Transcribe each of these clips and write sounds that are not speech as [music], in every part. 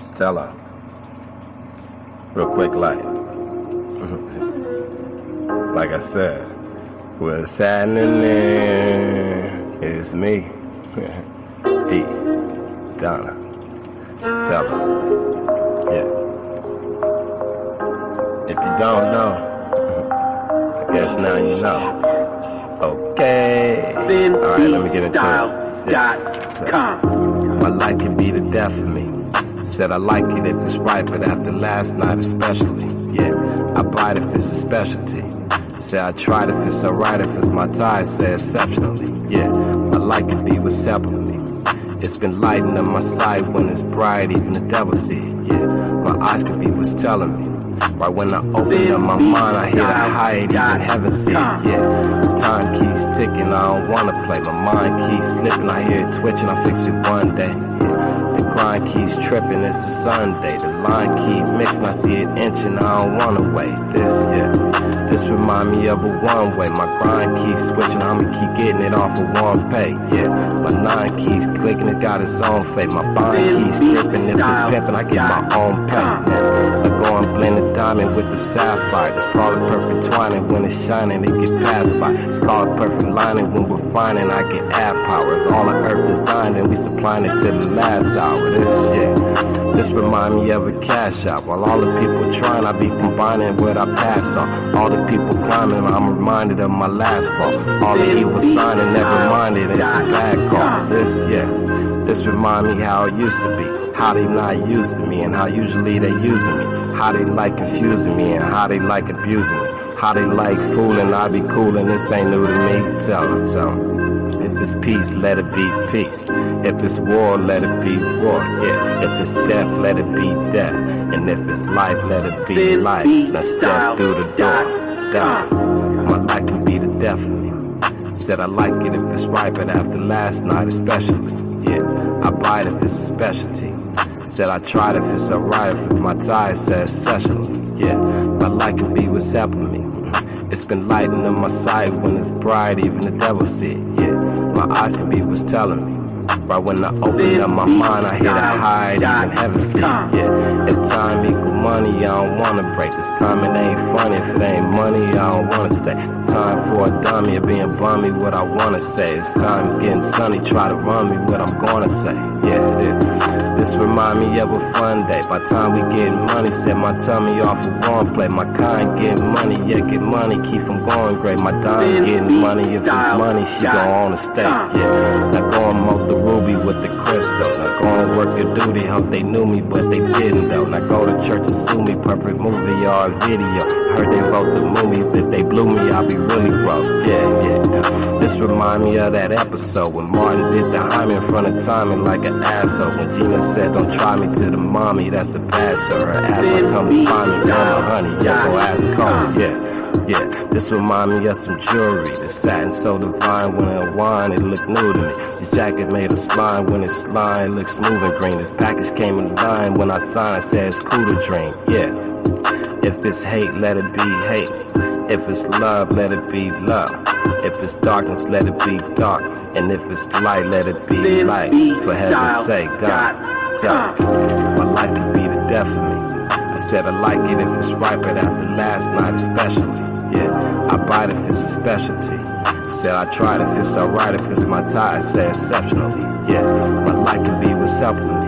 Stella. Real quick, like, like I said, what's happening is me, [laughs] D, Donna, Stella. Yeah. If you don't know, I guess now you know. Okay. Alright, let me get into it. ZenBeatStyle.com. My life can be the death of me. Said I like it if it's right, but after last night especially. Yeah, I it if it's a specialty. Say I tried if it's alright, if it's my tie, say exceptionally. Yeah, my life can be what's helping me. It's been lighting up my sight when it's bright, even the devil see it. Yeah, my eyes can be what's telling me. Right when I open up my mind, I hear the hide, even heaven see it. Yeah, time keeps ticking, I don't wanna play. My mind keeps slipping, I hear it twitching, I fix it one day. The grind keeps tripping, it's a Sunday. The line keep mixing, I see it inching, I don't wanna wait. This, yeah, remind me of a one way. My grind keeps switching, I'ma keep getting it off of one pay. Yeah, my nine keeps clicking, it got its own fate. My bond keeps dripping, if it's pimping, I get my own pay. Yeah, I go and blend the diamond with the sapphire. Just call it perfect twining when it's shining, it get passed by. Just call it perfect lining when we're finding, I get app power. All the earth is dying, then we supplying it to the last hour. This shit, this remind me of a cash out. While all the people trying, I be combining what I pass on. All the people climbing, I'm reminded of my last fall. All the evil signing, never minded, it's a bad call. This, yeah, this remind me how it used to be. How they not used to me and how usually they using me. How they like confusing me and how they like abusing me. How they like fooling, I be coolin', this ain't new to me. Tell them, tell them. If it's peace, let it be peace. If it's war, let it be war. Yeah. If it's death, let it be death. And if it's life, let it be life. Now step through the door. God, my life can be the death of me. Said I like it if it's right, but after last night especially. Yeah, I buy it if it's a specialty. Said I tried if it's alright, if my tie says special. Yeah, my life can be what's me. It's been lighting on my side when it's bright, even the devil see it. Yeah, my eyes can be what's telling me. Right when I open up my mind, I hear the hide, even heaven it. Yeah, if time equal money, I don't wanna break. This time it ain't funny, if it ain't money, I don't wanna stay. Time for a dummy, of being bummy, what I wanna say. It's time, it's getting sunny, try to run me, what I'm gonna say. Yeah, it. This remind me of a fun day. By time we getting money, set my tummy off of one play. My kind getting money, yeah, get money, keep from going great. My dime getting money, if it's money, she gon' own a state. Yeah, now go and the ruby with the work your duty, hope they knew me, but they didn't though. Now go to church and sue me, perfect movie or video. Heard they vote the movie, if they blew me, I'll be really broke. Yeah, yeah. This remind me of that episode when Martin did the hyme in front of Tommy like an asshole. When Gina said, Don't try me to the mommy, that's a show. Her ass come and find me honey. Yeah, go ask Cody. Yeah. Yeah, this remind me of some jewelry. The satin so divine when it wine, it look new to me. The jacket made of slime when it's slime, it looks smooth and green. This package came in line when I signed, said it's cool to drink. Yeah, if it's hate, let it be hate. If it's love, let it be love. If it's darkness, let it be dark. And if it's light, let it be light. For heaven's sake, God, God, my life can be the death of me. Said I like it if it's right, but after last night especially. Yeah, I it if it's a specialty. Said I tried if it's alright, if it's my tie, I say exceptional. Yeah, my life can be what's helping me.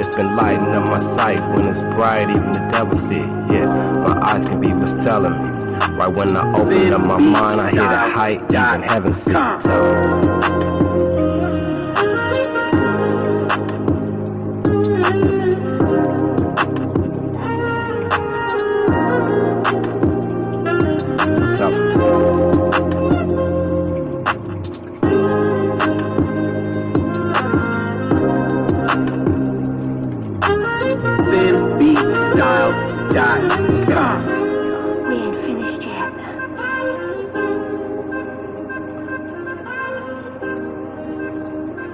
It's been lighting up my sight when it's bright, even the devil see it. Yeah, my eyes can be what's telling me. Right when I open up my mind, I hear the height, even heaven see it. ZenBeatStyle.com. We ain't finished yet.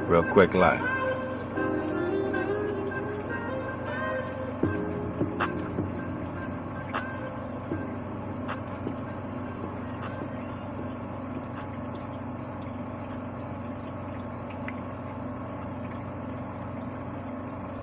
real quick life.